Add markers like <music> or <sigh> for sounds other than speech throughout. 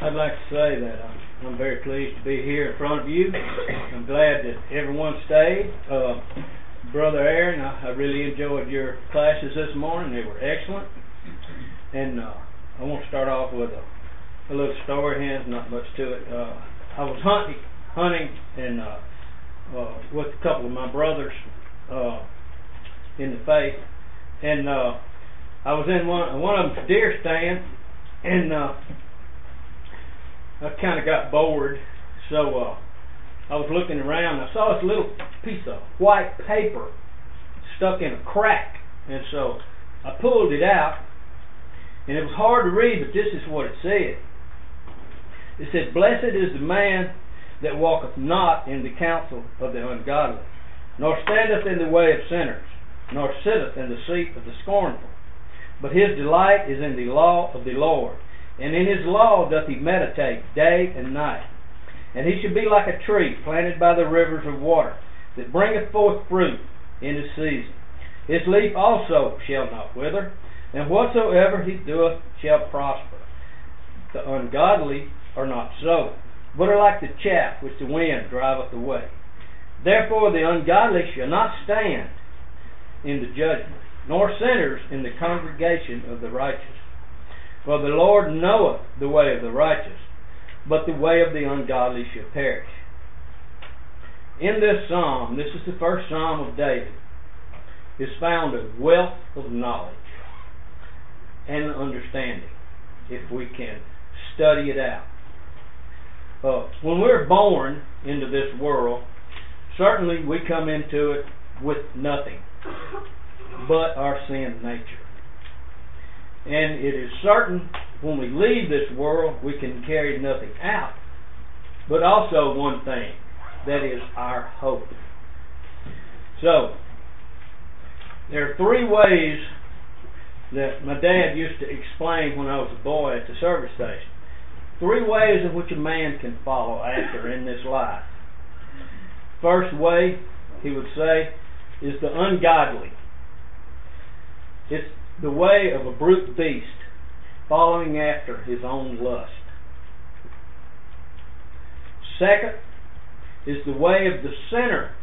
I'd like to say that uh, I'm very pleased to be here in front of you. I'm glad that everyone stayed. Uh, Brother Aaron, I, I really enjoyed your classes this morning. They were excellent. And uh, I want to start off with a, a little story here. Not much to it. Uh, I was hunting, hunting, and uh, uh, with a couple of my brothers uh, in the faith, and uh, I was in one one of them's deer stand, and uh, I kind of got bored, so uh, I was looking around. I saw this little piece of white paper stuck in a crack, and so I pulled it out, and it was hard to read, but this is what it said. It said, "Blessed is the man that walketh not in the counsel of the ungodly, nor standeth in the way of sinners, nor sitteth in the seat of the scornful, but his delight is in the law of the Lord." And in his law doth he meditate day and night. And he shall be like a tree planted by the rivers of water, that bringeth forth fruit in his season. His leaf also shall not wither, and whatsoever he doeth shall prosper. The ungodly are not so, but are like the chaff which the wind driveth away. Therefore the ungodly shall not stand in the judgment, nor sinners in the congregation of the righteous. For the Lord knoweth the way of the righteous, but the way of the ungodly shall perish. In this psalm, this is the first psalm of David, is found a wealth of knowledge and understanding, if we can study it out. Uh, when we're born into this world, certainly we come into it with nothing but our sin nature. And it is certain when we leave this world, we can carry nothing out, but also one thing that is our hope. So, there are three ways that my dad used to explain when I was a boy at the service station. Three ways in which a man can follow after in this life. First way, he would say, is the ungodly. It's the way of a brute beast following after his own lust. Second is the way of the sinner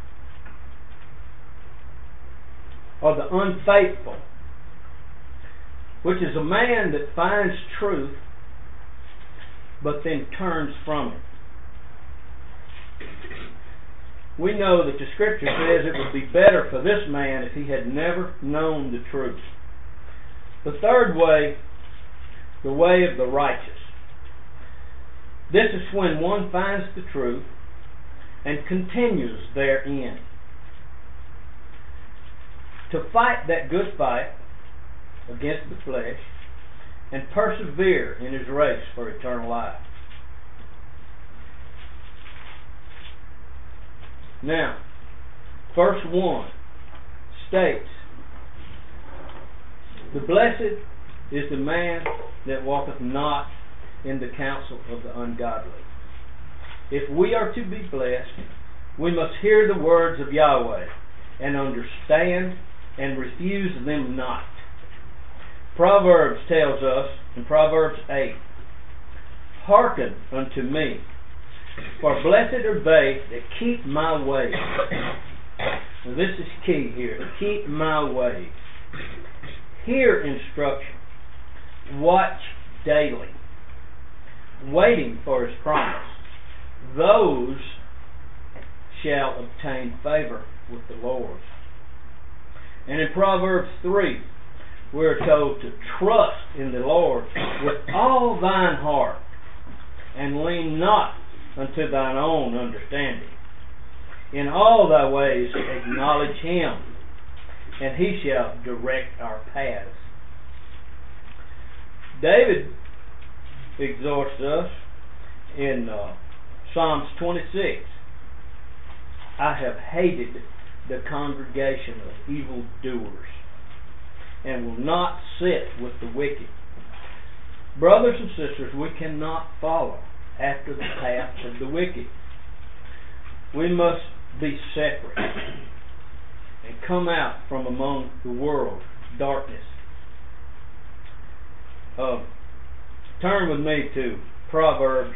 or the unfaithful, which is a man that finds truth but then turns from it. We know that the scripture says it would be better for this man if he had never known the truth. The third way, the way of the righteous. This is when one finds the truth and continues therein. To fight that good fight against the flesh and persevere in his race for eternal life. Now, verse 1 states the blessed is the man that walketh not in the counsel of the ungodly. If we are to be blessed, we must hear the words of Yahweh and understand and refuse them not. Proverbs tells us in Proverbs 8 Hearken unto me, for blessed are they that keep my ways. Now, this is key here. Keep my ways hear instruction, watch daily, waiting for his promise. Those shall obtain favor with the Lord. And in Proverbs 3, we're told to trust in the Lord with all thine heart and lean not unto thine own understanding. In all thy ways acknowledge him and he shall direct our paths. David exhorts us in uh, Psalms 26 I have hated the congregation of evildoers and will not sit with the wicked. Brothers and sisters, we cannot follow after the path of the wicked. We must be separate and come out from among the world, darkness. Uh, turn with me to Proverbs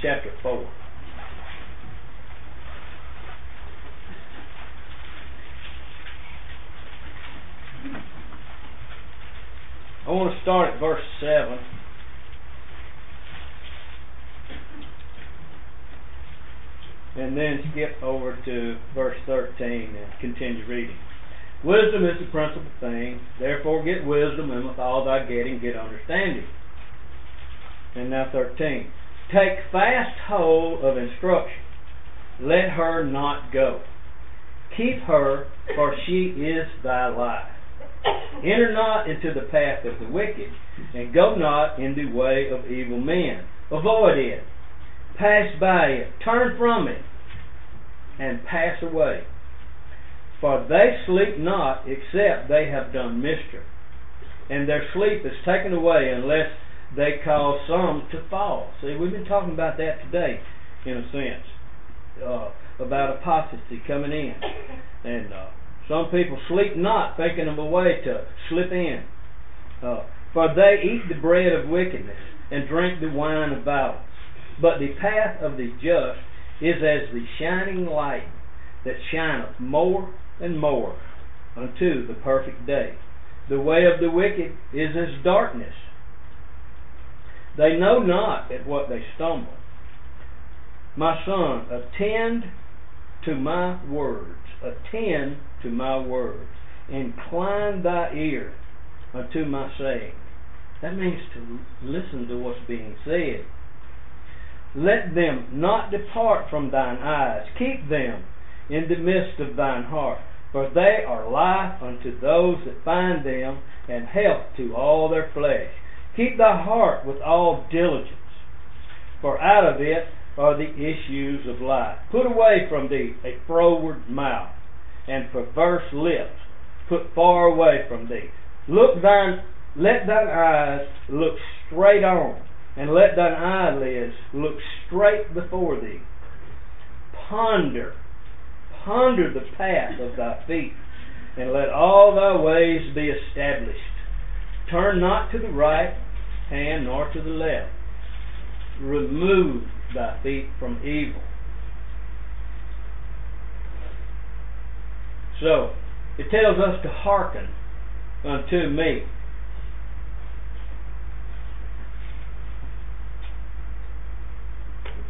chapter 4. I want to start at verse 7. And then skip over to verse 13 and continue reading. Wisdom is the principal thing, therefore get wisdom, and with all thy getting, get understanding. And now 13. Take fast hold of instruction, let her not go. Keep her, for she is thy life. Enter not into the path of the wicked, and go not in the way of evil men. Avoid it. Pass by it. Turn from it, and pass away. For they sleep not, except they have done mischief. And their sleep is taken away unless they cause some to fall. See, we've been talking about that today, in a sense, uh, about apostasy coming in. And uh, some people sleep not, thinking of a way to slip in. Uh, for they eat the bread of wickedness and drink the wine of violence. But the path of the just is as the shining light that shineth more and more unto the perfect day. The way of the wicked is as darkness. They know not at what they stumble. My son, attend to my words. Attend to my words. Incline thy ear unto my saying. That means to listen to what's being said. Let them not depart from thine eyes. Keep them in the midst of thine heart. For they are life unto those that find them, and health to all their flesh. Keep thy heart with all diligence, for out of it are the issues of life. Put away from thee a froward mouth, and perverse lips put far away from thee. Look thine, let thine eyes look straight on, and let thine eyelids look straight before thee. Ponder, ponder the path of thy feet, and let all thy ways be established. Turn not to the right hand nor to the left. Remove thy feet from evil. So, it tells us to hearken unto me.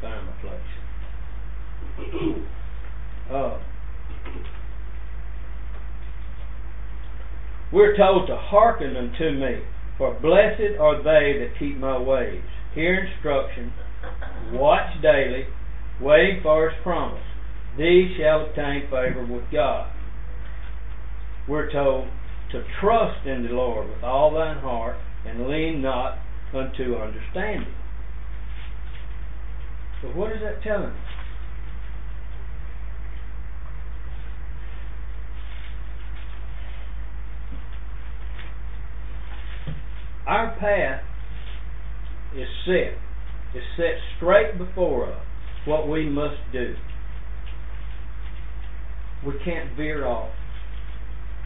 Find my place. Uh, we're told to hearken unto me, for blessed are they that keep my ways. Hear instruction, watch daily, waiting for his promise. These shall obtain favor with God we're told to trust in the Lord with all thine heart and lean not unto understanding. So what is that telling us? Our path is set. It's set straight before us what we must do. We can't veer off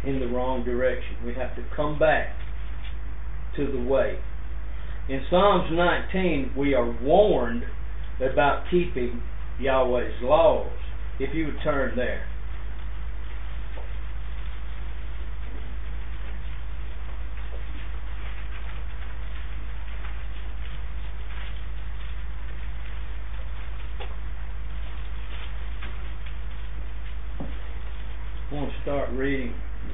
in the wrong direction. We have to come back to the way. In Psalms 19, we are warned about keeping Yahweh's laws. If you would turn there. I want to start reading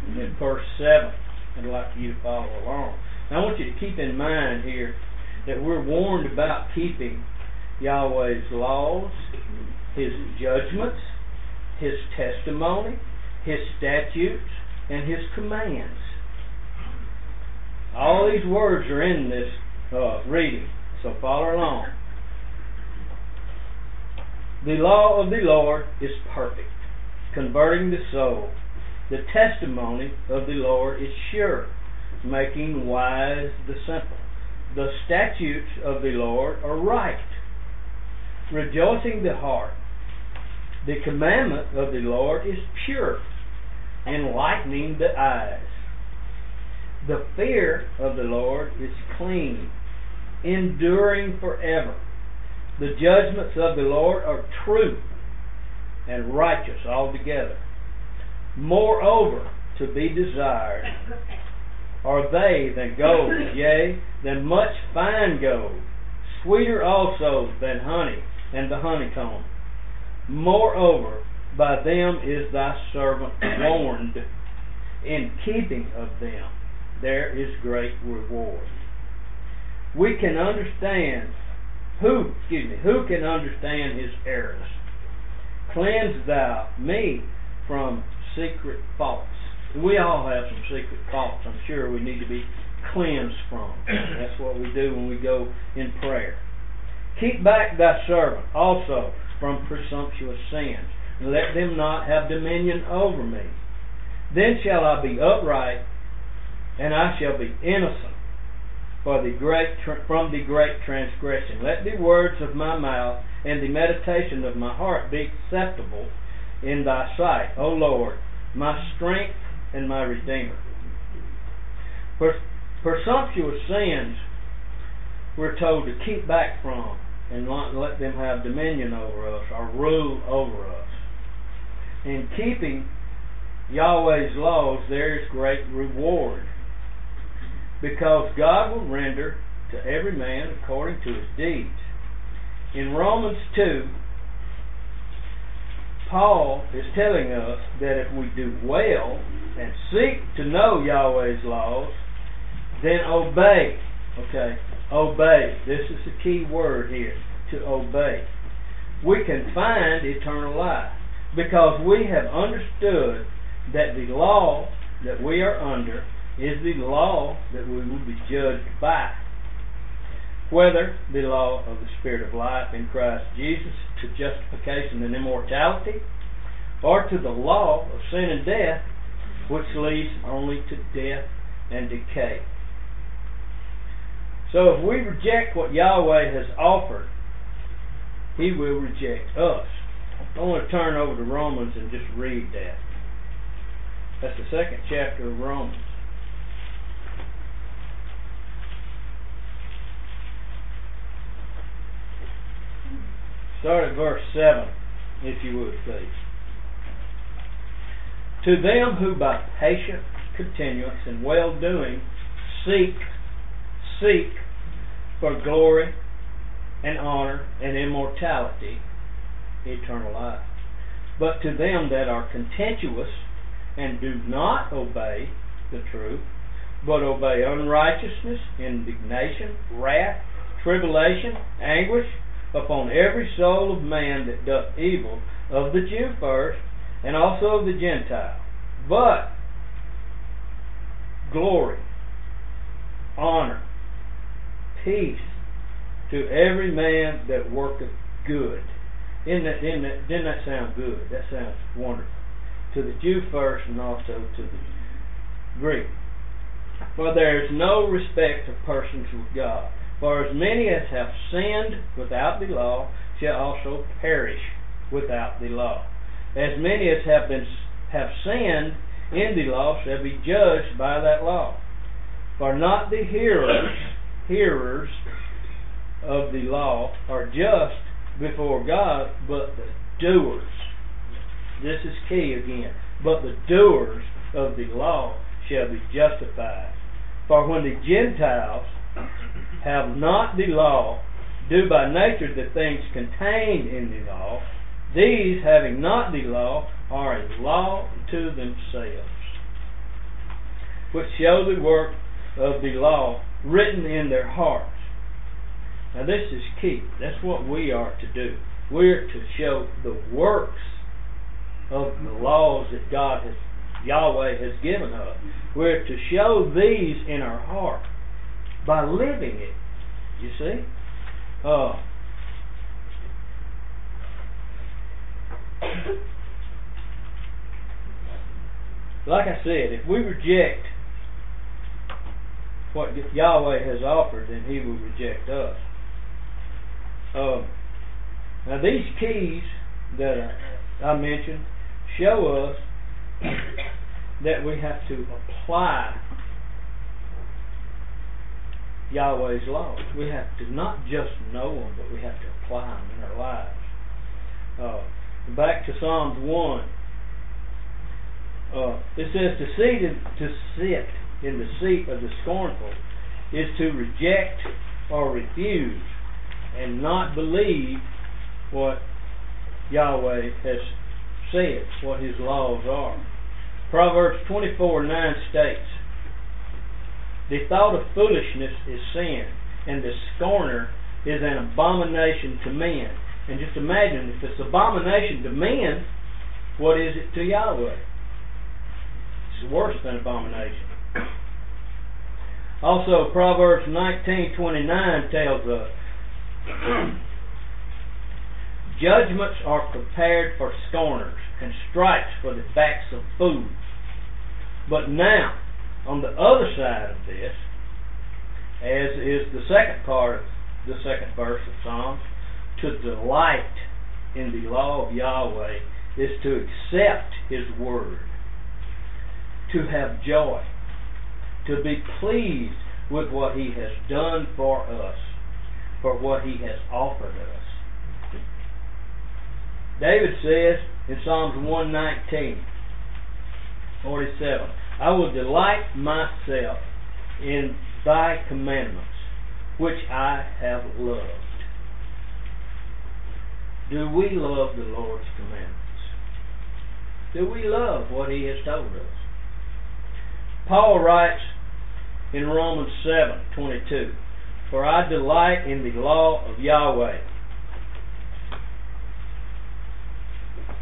in verse 7. I'd like for you to follow along. Now, I want you to keep in mind here that we're warned about keeping Yahweh's laws, His judgments, His testimony, His statutes, and His commands. All these words are in this uh, reading, so follow along. The law of the Lord is perfect, converting the soul. The testimony of the Lord is sure, making wise the simple. The statutes of the Lord are right, rejoicing the heart. The commandment of the Lord is pure, enlightening the eyes. The fear of the Lord is clean, enduring forever. The judgments of the Lord are true and righteous altogether. Moreover, to be desired <laughs> are they than gold, yea, than much fine gold, sweeter also than honey and the honeycomb. Moreover, by them is thy servant warned. In keeping of them, there is great reward. We can understand who, excuse me, who can understand his errors? Cleanse thou me from secret faults. We all have some secret thoughts I'm sure we need to be cleansed from. That's what we do when we go in prayer. Keep back thy servant also from presumptuous sins, and let them not have dominion over me. Then shall I be upright, and I shall be innocent for the great from the great transgression. Let the words of my mouth and the meditation of my heart be acceptable in thy sight, O Lord, my strength and my redeemer. For presumptuous sins we're told to keep back from and not let them have dominion over us or rule over us. In keeping Yahweh's laws, there is great reward because God will render to every man according to his deeds. In Romans 2, Paul is telling us that if we do well and seek to know Yahweh's laws, then obey. Okay, obey. This is the key word here to obey. We can find eternal life because we have understood that the law that we are under is the law that we will be judged by. Whether the law of the Spirit of life in Christ Jesus to justification and immortality, or to the law of sin and death, which leads only to death and decay. So if we reject what Yahweh has offered, He will reject us. I want to turn over to Romans and just read that. That's the second chapter of Romans. Start at verse 7, if you would, please. To them who by patient continuance and well doing seek, seek for glory and honor and immortality, eternal life. But to them that are contentious and do not obey the truth, but obey unrighteousness, indignation, wrath, tribulation, anguish upon every soul of man that doth evil, of the Jew first, and also of the Gentile. But glory, honor, peace to every man that worketh good. Isn't that, isn't that, didn't that sound good? That sounds wonderful. To the Jew first and also to the Greek. For there is no respect of persons with God. For as many as have sinned without the law shall also perish without the law. As many as have been have sinned in the law shall be judged by that law. For not the hearers hearers of the law are just before God, but the doers. This is key again. But the doers of the law shall be justified. For when the Gentiles have not the law, do by nature the things contained in the law, these, having not the law, are a law to themselves, which show the work of the law written in their hearts. Now, this is key. That's what we are to do. We're to show the works of the laws that God has, Yahweh has given us. We're to show these in our heart by living it. You see? Uh, like I said, if we reject what Yahweh has offered, then He will reject us. Um, now, these keys that I mentioned show us <coughs> that we have to apply Yahweh's laws. We have to not just know them, but we have to apply them in our lives. Uh, back to Psalms 1. Uh, it says to in, to sit in the seat of the scornful is to reject or refuse and not believe what Yahweh has said, what His laws are. Proverbs 24 9 states, The thought of foolishness is sin, and the scorner is an abomination to men. And just imagine, if it's an abomination to men, what is it to Yahweh? It's worse than abomination. Also, Proverbs 19:29 tells us, <clears throat> "Judgments are prepared for scorners, and stripes for the backs of fools." But now, on the other side of this, as is the second part of the second verse of Psalms, to delight in the law of Yahweh is to accept His word, to have joy to be pleased with what He has done for us, for what He has offered us. David says in Psalms 119, 47, I will delight myself in thy commandments, which I have loved. Do we love the Lord's commandments? Do we love what He has told us? Paul writes in Romans 7:22, "For I delight in the law of Yahweh."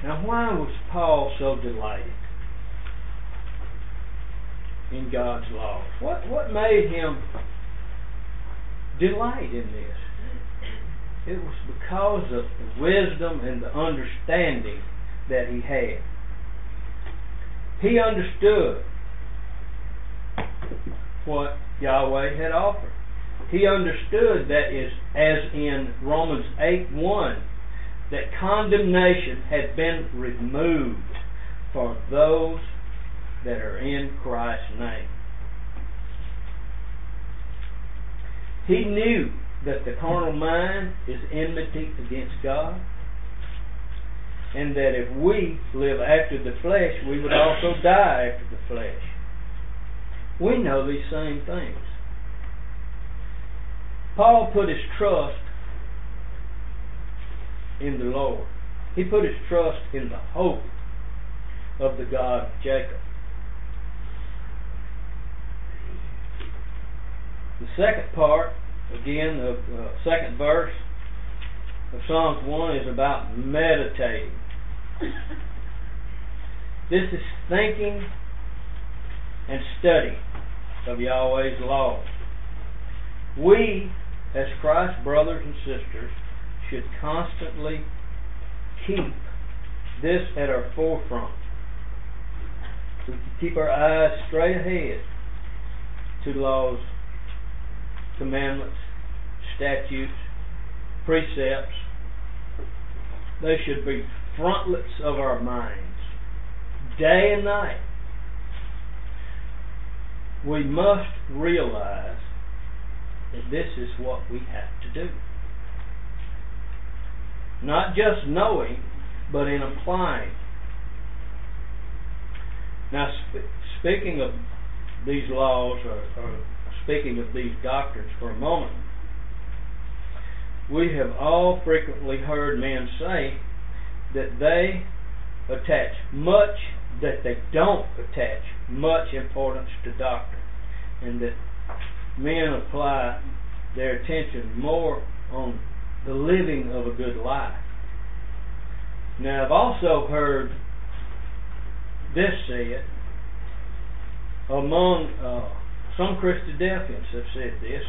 Now, why was Paul so delighted in God's laws? What what made him delight in this? It was because of the wisdom and the understanding that he had. He understood what Yahweh had offered. He understood that is as in Romans 8 1 that condemnation had been removed for those that are in Christ's name. He knew that the carnal mind is enmity against God, and that if we live after the flesh, we would also die after the flesh. We know these same things. Paul put his trust in the Lord. He put his trust in the hope of the God of Jacob. The second part, again, of uh, second verse of Psalms 1 is about meditating. This is thinking and studying of Yahweh's law. We, as Christ's brothers and sisters, should constantly keep this at our forefront. We keep our eyes straight ahead to the laws, commandments, statutes, precepts. They should be frontlets of our minds, day and night we must realize that this is what we have to do. Not just knowing, but in applying. Now, sp- speaking of these laws, or, or speaking of these doctrines for a moment, we have all frequently heard men say that they attach much that they don't attach much importance to doctrine and that men apply their attention more on the living of a good life. Now, I've also heard this said among uh, some Christian Christadelphians have said this.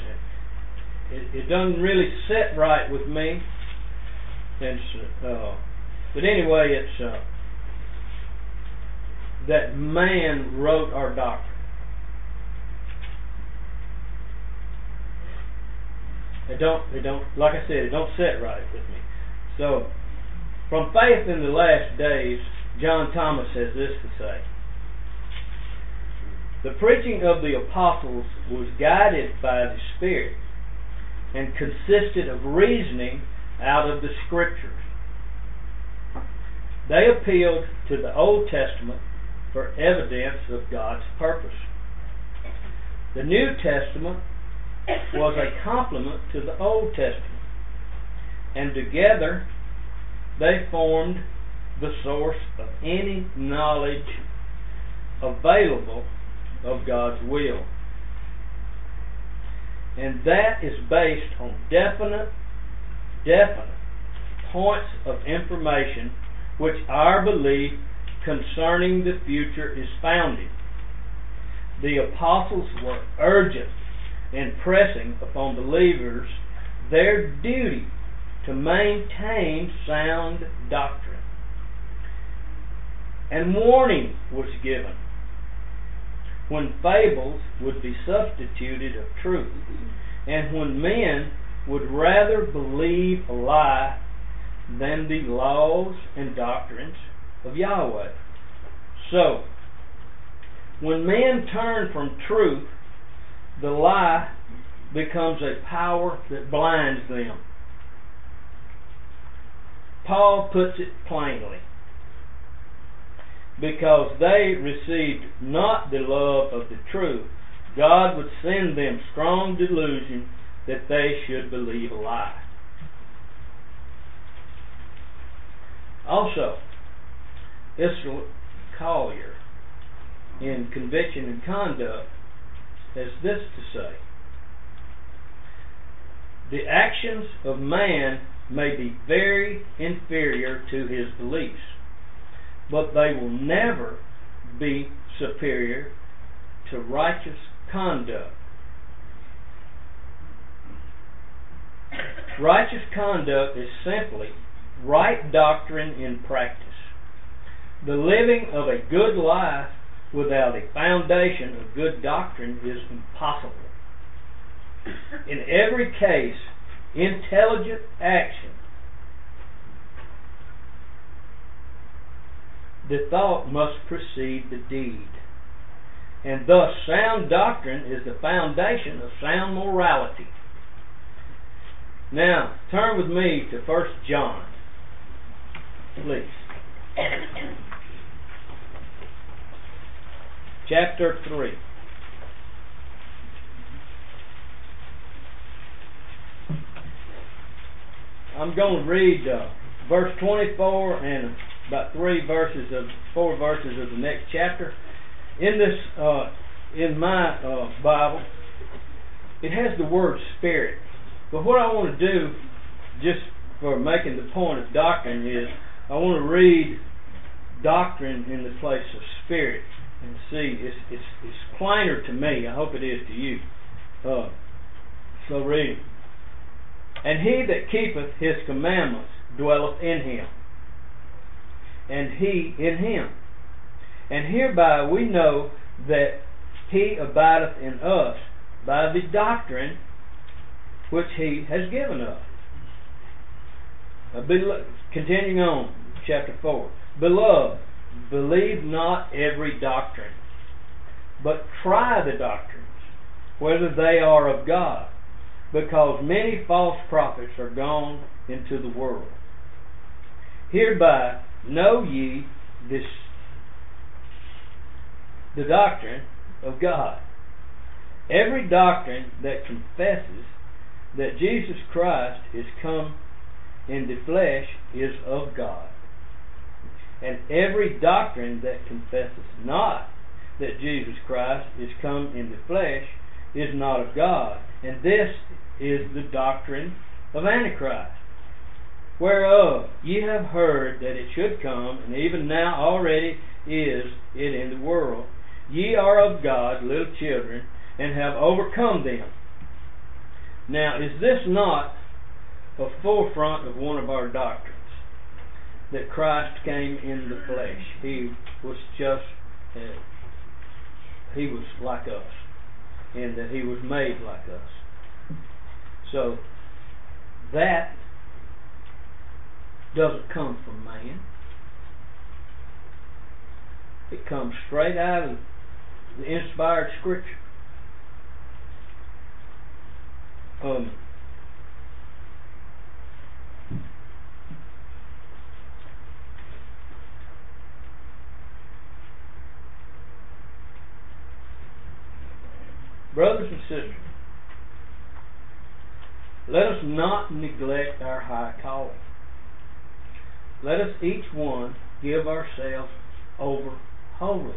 It, it doesn't really set right with me. Uh, but anyway, it's uh, that man wrote our doctrine. It don't, it don't, like I said, it don't set right with me. So, from Faith in the Last Days, John Thomas has this to say. The preaching of the apostles was guided by the Spirit and consisted of reasoning out of the Scriptures. They appealed to the Old Testament for evidence of God's purpose. The New Testament was a complement to the Old Testament, and together they formed the source of any knowledge available of God's will. And that is based on definite, definite points of information which our belief concerning the future is founded. The apostles were urgent in pressing upon believers their duty to maintain sound doctrine. And warning was given when fables would be substituted of truth, and when men would rather believe a lie than the laws and doctrines of Yahweh. So, when men turn from truth, the lie becomes a power that blinds them. Paul puts it plainly because they received not the love of the truth, God would send them strong delusion that they should believe a lie. Also, Islip Collyer, in Conviction and Conduct, has this to say The actions of man may be very inferior to his beliefs but they will never be superior to righteous conduct. Righteous conduct is simply right doctrine in practice. The living of a good life without a foundation of good doctrine is impossible. In every case, intelligent action the thought must precede the deed. And thus, sound doctrine is the foundation of sound morality. Now, turn with me to 1 John, please. Chapter 3. I'm going to read uh, verse 24 and about three verses of four verses of the next chapter. In this, uh, in my uh, Bible, it has the word spirit. But what I want to do, just for making the point of doctrine, is I want to read doctrine in the place of spirit and see. It's it's, it's plainer to me. I hope it is to you. Uh, so read. And he that keepeth his commandments dwelleth in him and he in him. And hereby we know that he abideth in us by the doctrine which he has given us. continuing on, chapter 4. Beloved, believe not every doctrine, but try the doctrines, whether they are of God, because many false prophets are gone into the world. Hereby know ye this the doctrine of God. Every doctrine that confesses that Jesus Christ is come in the flesh is of God. And every doctrine that confesses not that Jesus Christ is come in the flesh is not of God. And this is the doctrine of Antichrist whereof ye have heard that it should come, and even now already is it in the world. Ye are of God, little children, and have overcome them. Now, is this not a forefront of one of our doctrines? That Christ came in the flesh. He was just, uh, he was like us, and that he was made like us. So, that doesn't come from man. It comes straight out of the inspired scripture. Um, brothers and sisters, let us not neglect our high calling. Let us each one give ourselves over wholly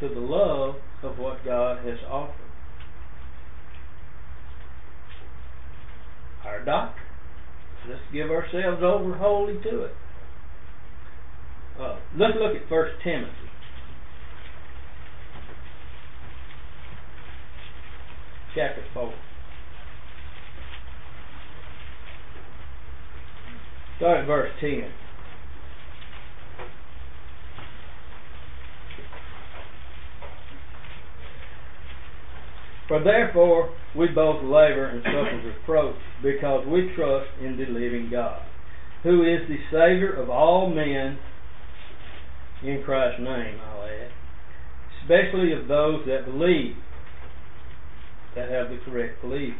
to the love of what God has offered. Our doctrine. Let's give ourselves over wholly to it. Uh, let's look at First Timothy. Chapter 4. Start at verse 10. For therefore we both labor and suffer <coughs> reproach, because we trust in the living God, who is the Savior of all men in Christ's name, I'll add, especially of those that believe, that have the correct belief.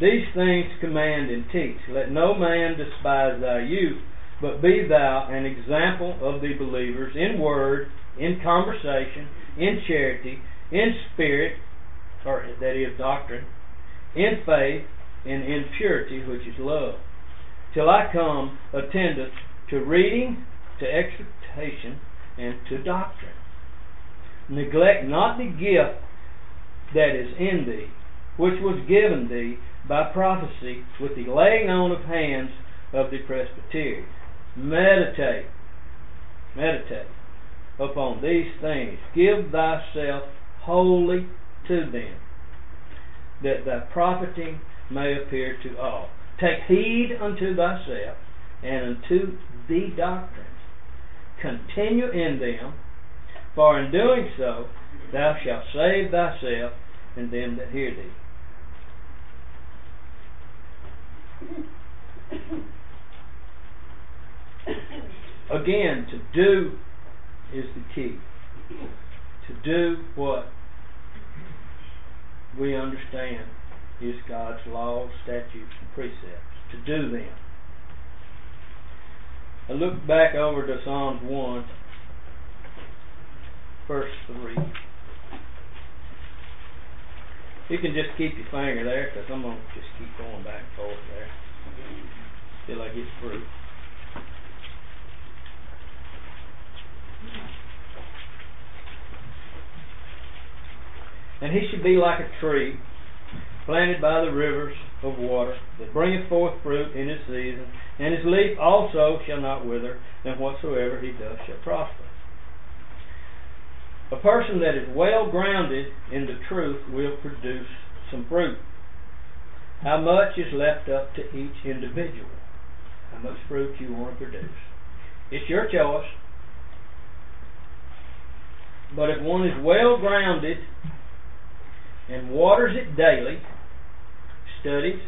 These things command and teach. Let no man despise thy youth, but be thou an example of the believers in word, in conversation, in charity, in spirit, or that is doctrine, in faith, and in purity, which is love. Till I come, attendant to reading, to exhortation, and to doctrine. Neglect not the gift that is in thee, which was given thee by prophecy with the laying on of hands of the presbytery. Meditate, meditate upon these things. Give thyself wholly to them, that thy profiting may appear to all. Take heed unto thyself and unto the doctrines. Continue in them, for in doing so thou shalt save thyself and them that hear thee. Again, to do is the key. To do what we understand is God's laws, statutes, and precepts. To do them. I look back over to Psalms 1, verse 3. You can just keep your finger there because I'm going to just keep going back and forth there till I get through. And he should be like a tree planted by the rivers of water that bringeth forth fruit in his season, and his leaf also shall not wither, and whatsoever he does shall prosper. A person that is well grounded in the truth will produce some fruit. How much is left up to each individual? How much fruit you want to produce? It's your choice. But if one is well grounded and waters it daily, studies,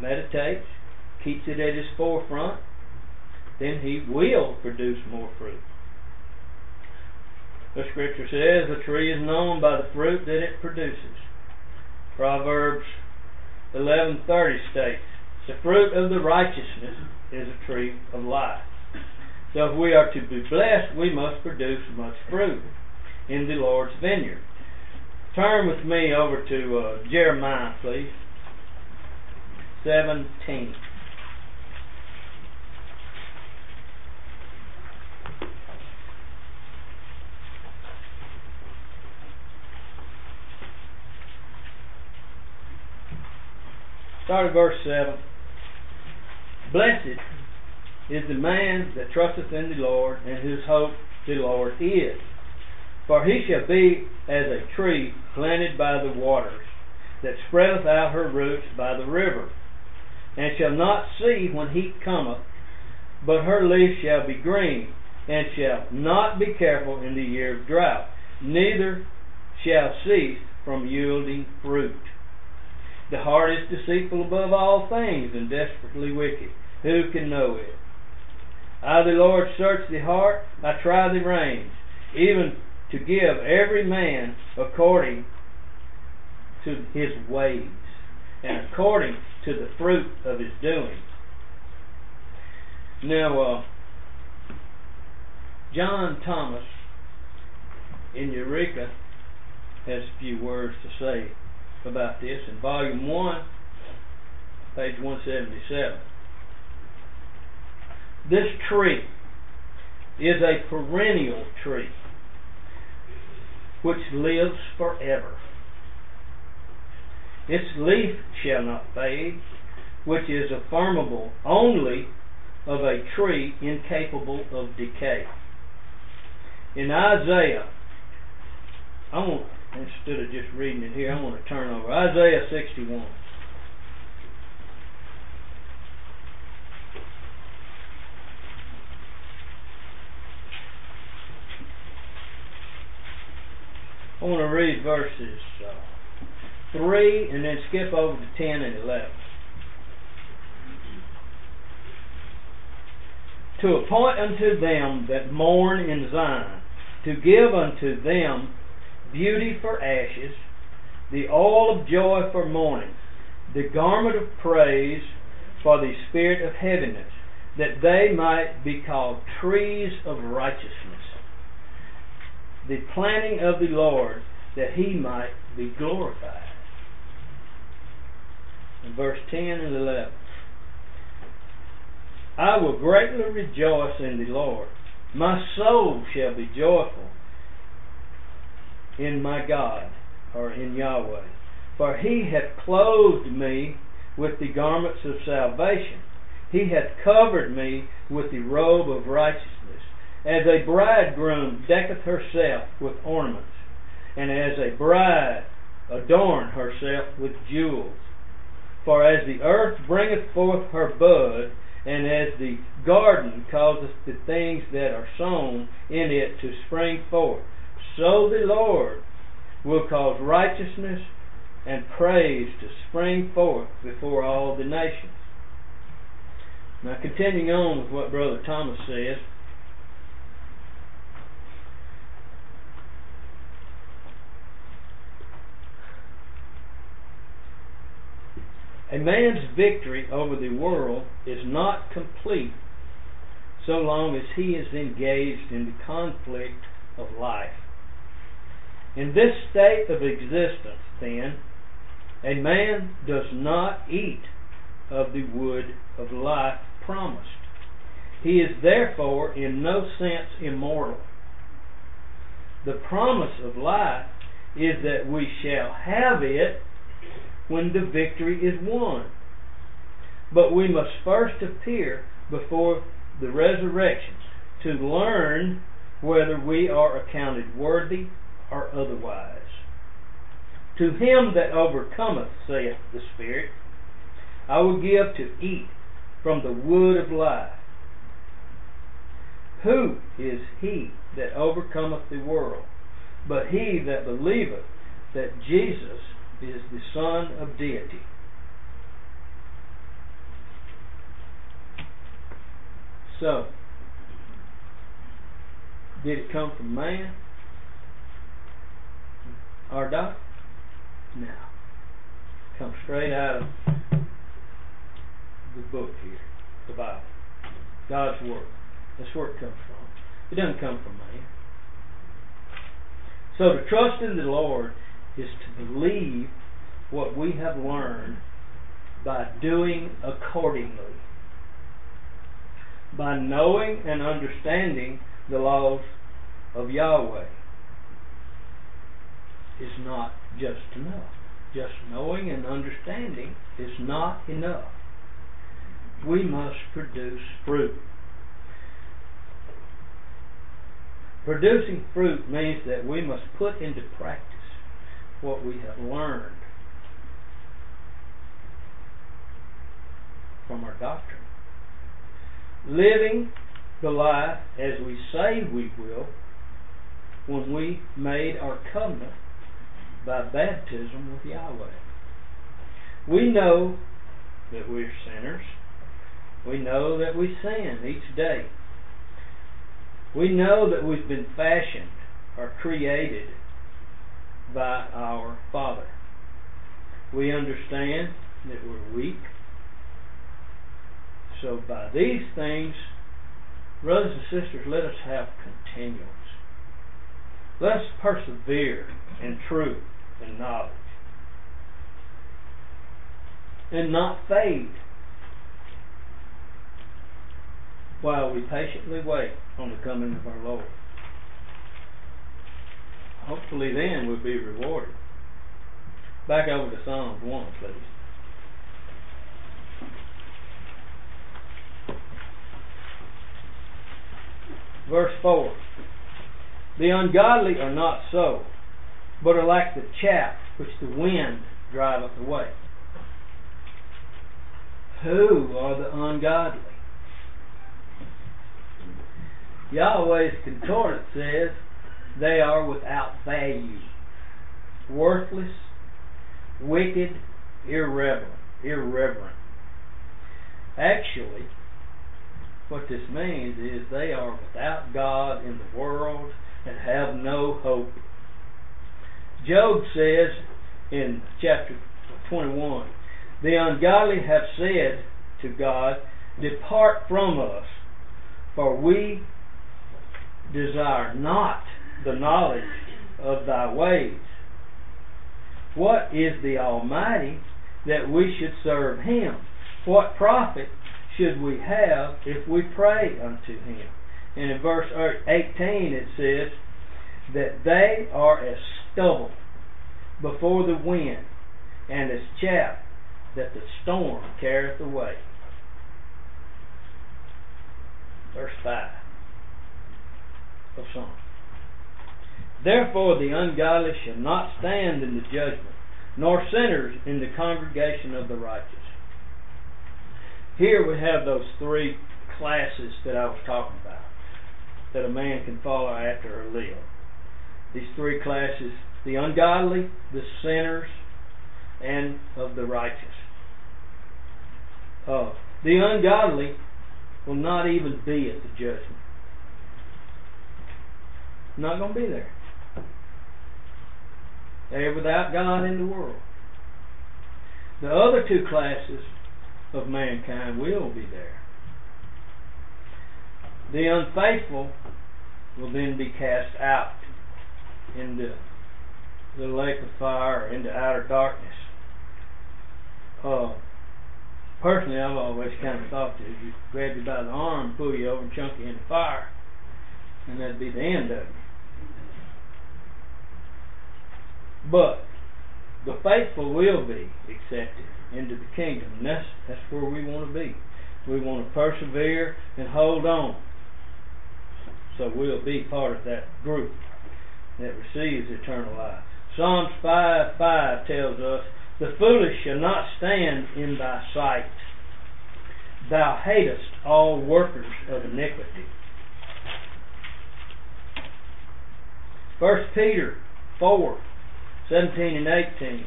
meditates, keeps it at his forefront, then he will produce more fruit. The scripture says a tree is known by the fruit that it produces. Proverbs 11:30 states, "The fruit of the righteousness is a tree of life." So if we are to be blessed, we must produce much fruit in the Lord's vineyard. Turn with me over to uh, Jeremiah, please. 17. Start at verse 7. Blessed is the man that trusteth in the Lord, and whose hope the Lord is. For he shall be as a tree planted by the waters, that spreadeth out her roots by the river, and shall not see when heat cometh, but her leaf shall be green, and shall not be careful in the year of drought, neither shall cease from yielding fruit. The heart is deceitful above all things and desperately wicked. Who can know it? I, the Lord, search the heart. I try the reins. even to give every man according to his ways and according to the fruit of his doing. Now, uh, John Thomas in Eureka has a few words to say about this in volume 1, page 177. This tree is a perennial tree which lives forever. Its leaf shall not fade, which is affirmable only of a tree incapable of decay. In Isaiah, I want instead of just reading it here, I'm going to turn over Isaiah 61. I want to read verses uh, 3 and then skip over to 10 and 11. To appoint unto them that mourn in Zion, to give unto them beauty for ashes, the oil of joy for mourning, the garment of praise for the spirit of heaviness, that they might be called trees of righteousness the planting of the Lord that he might be glorified. In verse 10 and 11. I will greatly rejoice in the Lord. My soul shall be joyful in my God, or in Yahweh. For he hath clothed me with the garments of salvation. He hath covered me with the robe of righteousness as a bridegroom decketh herself with ornaments, and as a bride adorn herself with jewels. For as the earth bringeth forth her bud, and as the garden causeth the things that are sown in it to spring forth, so the Lord will cause righteousness and praise to spring forth before all the nations. Now, continuing on with what Brother Thomas says, A man's victory over the world is not complete so long as he is engaged in the conflict of life. In this state of existence, then, a man does not eat of the wood of life promised. He is therefore in no sense immortal. The promise of life is that we shall have it when the victory is won. But we must first appear before the resurrection to learn whether we are accounted worthy or otherwise. To him that overcometh, saith the Spirit, I will give to eat from the wood of life. Who is he that overcometh the world, but he that believeth that Jesus is the Son of Deity. So, did it come from man? Our doctor? No. It comes straight out of the book here, the Bible. God's Word. That's where it comes from. It doesn't come from man. So to trust in the Lord is to believe what we have learned by doing accordingly. By knowing and understanding the laws of Yahweh is not just enough. Just knowing and understanding is not enough. We must produce fruit. Producing fruit means that we must put into practice what we have learned from our doctrine. Living the life as we say we will when we made our covenant by baptism with Yahweh. We know that we're sinners. We know that we sin each day. We know that we've been fashioned or created by our Father. We understand that we're weak. So by these things, brothers and sisters, let us have continuance. Let us persevere in truth and knowledge. And not fade while we patiently wait on the coming of our Lord. Hopefully then we'll be rewarded. Back over to Psalms 1, please. Verse 4 The ungodly are not so, but are like the chaff which the wind driveth away. Who are the ungodly? Yahweh's concordance says they are without value, worthless, wicked, irreverent. Irreverent. Actually, what this means is they are without God in the world and have no hope. Job says in chapter 21, the ungodly have said to God, Depart from us, for we desire not the knowledge of thy ways. What is the Almighty that we should serve him? What profit should we have if we pray unto him? And in verse 18 it says that they are as stubble before the wind and as chaff that the storm carrieth away. Verse 5 of Psalm. Therefore the ungodly shall not stand in the judgment, nor sinners in the congregation of the righteous. Here we have those three classes that I was talking about that a man can follow after or live. These three classes the ungodly, the sinners, and of the righteous. Uh, the ungodly will not even be at the judgment. Not going to be there. They're without God in the world. The other two classes of mankind will be there. The unfaithful will then be cast out into the lake of fire, or into outer darkness. Uh, personally, I've always kind of thought that if you grab you by the arm, pull you over, and chunk you in the fire, and that'd be the end of you. But the faithful will be accepted into the kingdom. And that's, that's where we want to be. We want to persevere and hold on. So we'll be part of that group that receives eternal life. Psalms 5 5 tells us, The foolish shall not stand in thy sight. Thou hatest all workers of iniquity. 1 Peter 4 17 and 18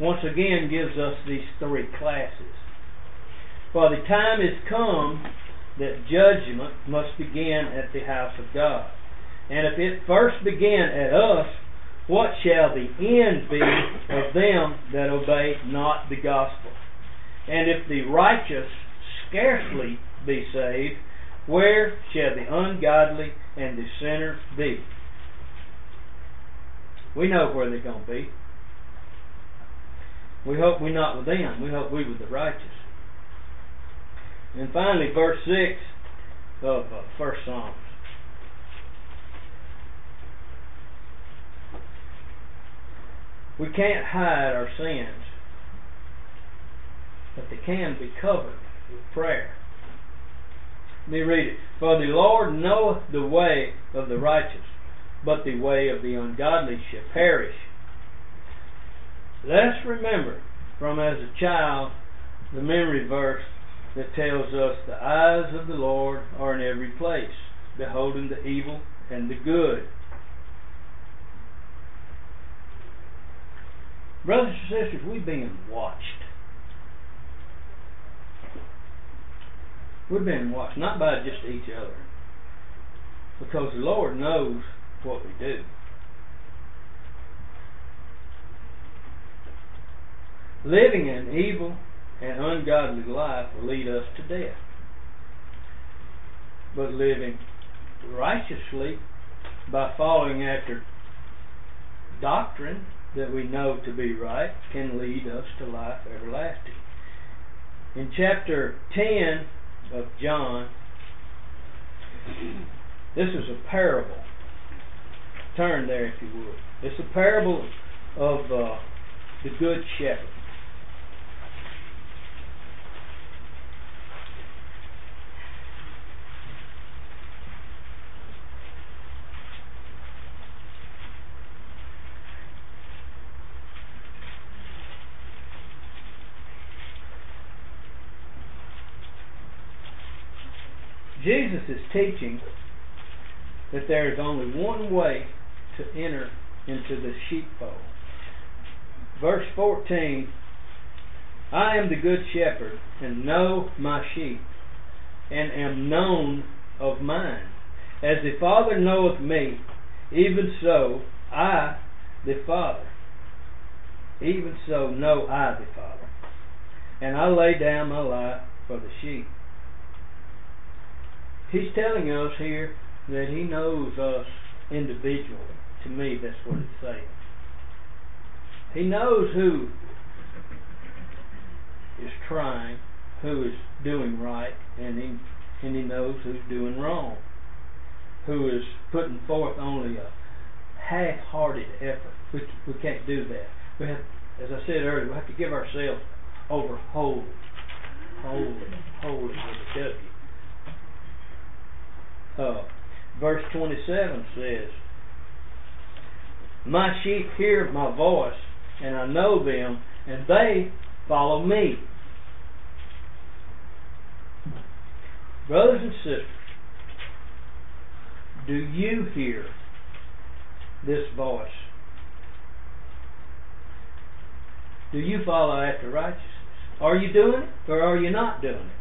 once again gives us these three classes. For the time is come that judgment must begin at the house of God. And if it first begin at us, what shall the end be of them that obey not the gospel? And if the righteous scarcely be saved, where shall the ungodly and the sinner be? We know where they're going to be. We hope we're not with them. We hope we're with the righteous. And finally, verse 6 of uh, First. We can't hide our sins, but they can be covered with prayer. Let me read it. For the Lord knoweth the way of the righteous, but the way of the ungodly shall perish. Let us remember from as a child the memory verse that tells us the eyes of the Lord are in every place, beholding the evil and the good. Brothers and sisters, we're being watched. We're being watched, not by just each other, because the Lord knows what we do. Living an evil and ungodly life will lead us to death. But living righteously by following after doctrine that we know to be right can lead us to life everlasting. In chapter 10 of John, this is a parable. Turn there if you would. It's a parable of uh, the Good Shepherd. Jesus is teaching that there is only one way to enter into the sheepfold. Verse 14 I am the good shepherd, and know my sheep, and am known of mine. As the Father knoweth me, even so I, the Father, even so know I the Father. And I lay down my life for the sheep. He's telling us here that he knows us individually. To me, that's what it's saying. He knows who is trying, who is doing right, and he and he knows who's doing wrong, who is putting forth only a half-hearted effort. We we can't do that. We have, as I said earlier, we have to give ourselves over wholly, wholly, wholly with a W. Uh, verse 27 says, My sheep hear my voice, and I know them, and they follow me. Brothers and sisters, do you hear this voice? Do you follow after righteousness? Are you doing it or are you not doing it?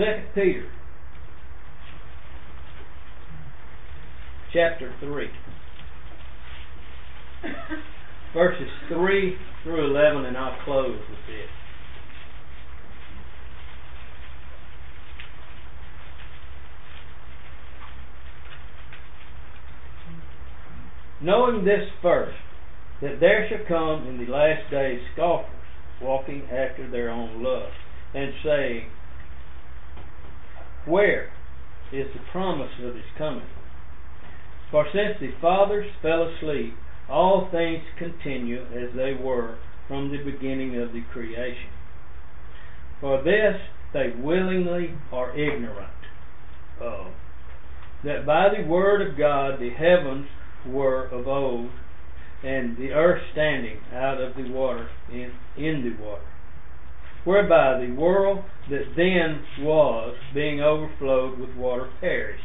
Second Peter chapter three. Verses three through eleven and I'll close with this. Knowing this first, that there shall come in the last days scoffers, walking after their own lust, and saying, where is the promise of his coming? For since the fathers fell asleep, all things continue as they were from the beginning of the creation. For this they willingly are ignorant of, that by the word of God the heavens were of old, and the earth standing out of the water in, in the water whereby the world that then was, being overflowed with water, perished.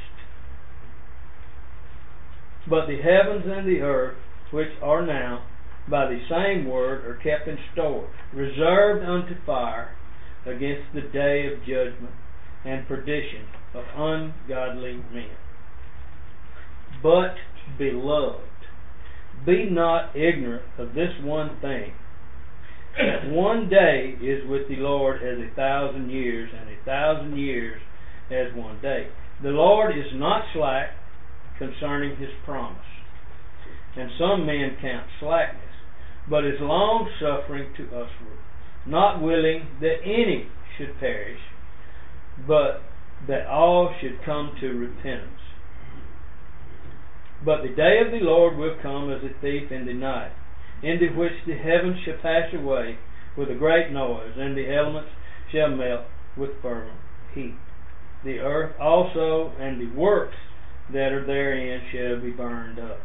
But the heavens and the earth, which are now, by the same word, are kept in store, reserved unto fire against the day of judgment and perdition of ungodly men. But, beloved, be not ignorant of this one thing one day is with the Lord as a thousand years, and a thousand years as one day. The Lord is not slack concerning his promise, and some men count slackness, but is long suffering to usward, not willing that any should perish, but that all should come to repentance. But the day of the Lord will come as a thief in the night into which the heavens shall pass away with a great noise, and the elements shall melt with fervent heat. The earth also and the works that are therein shall be burned up.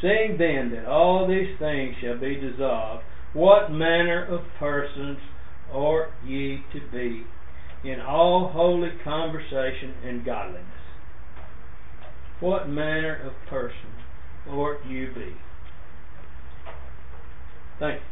Seeing then that all these things shall be dissolved, what manner of persons ought ye to be in all holy conversation and godliness? What manner of persons ought you be? Thanks.